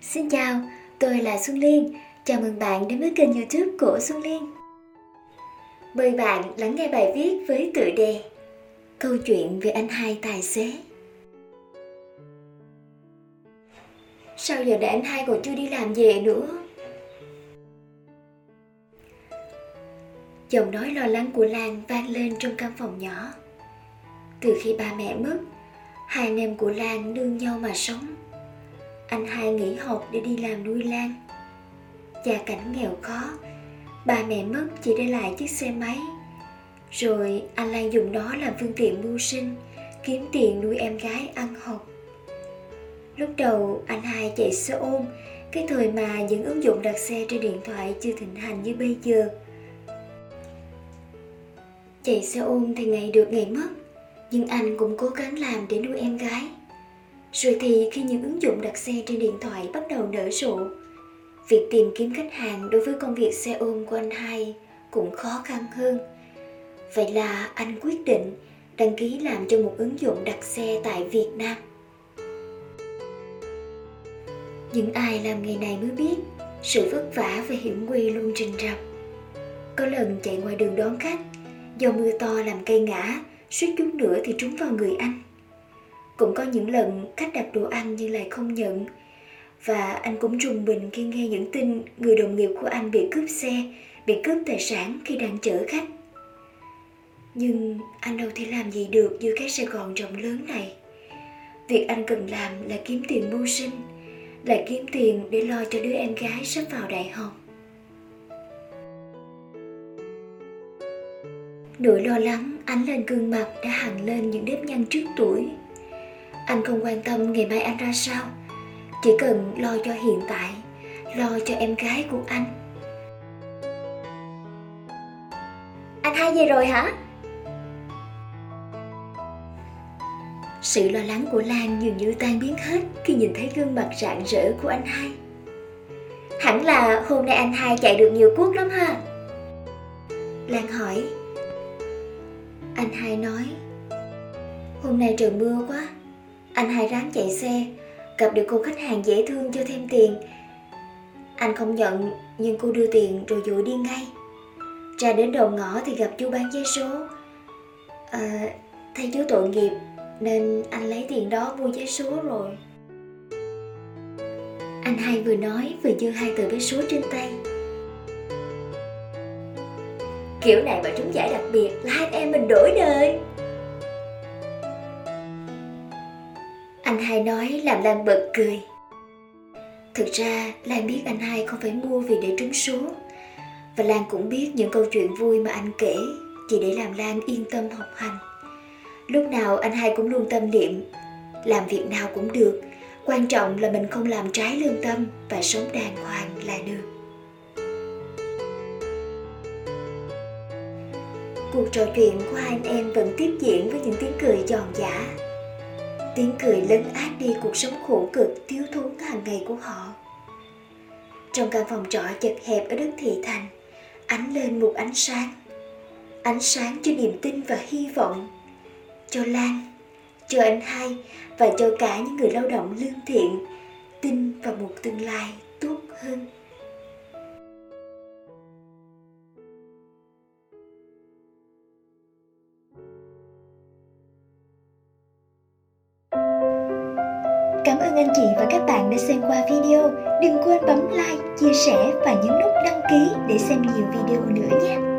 Xin chào, tôi là Xuân Liên. Chào mừng bạn đến với kênh youtube của Xuân Liên. Mời bạn lắng nghe bài viết với tựa đề Câu chuyện về anh hai tài xế. Sao giờ để anh hai còn chưa đi làm về nữa? Giọng nói lo lắng của Lan vang lên trong căn phòng nhỏ. Từ khi ba mẹ mất, hai anh em của Lan nương nhau mà sống anh hai nghỉ học để đi làm nuôi Lan. Gia cảnh nghèo khó, ba mẹ mất chỉ để lại chiếc xe máy. Rồi anh Lan dùng nó làm phương tiện mưu sinh, kiếm tiền nuôi em gái ăn học. Lúc đầu anh hai chạy xe ôm, cái thời mà những ứng dụng đặt xe trên điện thoại chưa thịnh hành như bây giờ. Chạy xe ôm thì ngày được ngày mất, nhưng anh cũng cố gắng làm để nuôi em gái. Rồi thì khi những ứng dụng đặt xe trên điện thoại bắt đầu nở rộ, việc tìm kiếm khách hàng đối với công việc xe ôm của anh hai cũng khó khăn hơn. Vậy là anh quyết định đăng ký làm cho một ứng dụng đặt xe tại Việt Nam. Những ai làm nghề này mới biết sự vất vả và hiểm nguy luôn trình rập. Có lần chạy ngoài đường đón khách, do mưa to làm cây ngã, suýt chút nữa thì trúng vào người anh. Cũng có những lần khách đặt đồ ăn nhưng lại không nhận. Và anh cũng rùng mình khi nghe những tin người đồng nghiệp của anh bị cướp xe, bị cướp tài sản khi đang chở khách. Nhưng anh đâu thể làm gì được giữa cái Sài Gòn rộng lớn này. Việc anh cần làm là kiếm tiền mưu sinh Là kiếm tiền để lo cho đứa em gái sắp vào đại học. Nỗi lo lắng ánh lên gương mặt đã hằn lên những nếp nhăn trước tuổi anh không quan tâm ngày mai anh ra sao. Chỉ cần lo cho hiện tại lo cho em gái của anh. Anh hai về rồi hả? Sự lo lắng của lan dường như tan biến hết khi nhìn thấy gương mặt rạng rỡ của anh hai. Hẳn là hôm nay anh hai chạy được nhiều cuốc lắm ha? Lan hỏi. Anh hai nói hôm nay trời mưa quá anh hai ráng chạy xe, gặp được cô khách hàng dễ thương cho thêm tiền. Anh không nhận, nhưng cô đưa tiền rồi dội đi ngay. Ra đến đầu ngõ thì gặp chú bán vé số. À, thấy chú tội nghiệp nên anh lấy tiền đó mua vé số rồi. Anh hai vừa nói vừa giơ hai tờ vé số trên tay. Kiểu này mà trúng giải đặc biệt là hai em mình đổi đời. Anh hai nói làm Lan bật cười. Thực ra Lan biết anh hai không phải mua vì để trúng số. Và Lan cũng biết những câu chuyện vui mà anh kể chỉ để làm Lan yên tâm học hành. Lúc nào anh hai cũng luôn tâm niệm, làm việc nào cũng được, quan trọng là mình không làm trái lương tâm và sống đàng hoàng là được. Cuộc trò chuyện của hai anh em vẫn tiếp diễn với những tiếng cười giòn giả tiếng cười lấn át đi cuộc sống khổ cực, thiếu thốn hàng ngày của họ. Trong căn phòng trọ chật hẹp ở đất thị thành, ánh lên một ánh sáng. Ánh sáng cho niềm tin và hy vọng, cho lan, cho anh hai và cho cả những người lao động lương thiện, tin vào một tương lai tốt hơn. Cảm ơn anh chị và các bạn đã xem qua video. Đừng quên bấm like, chia sẻ và nhấn nút đăng ký để xem nhiều video nữa nhé.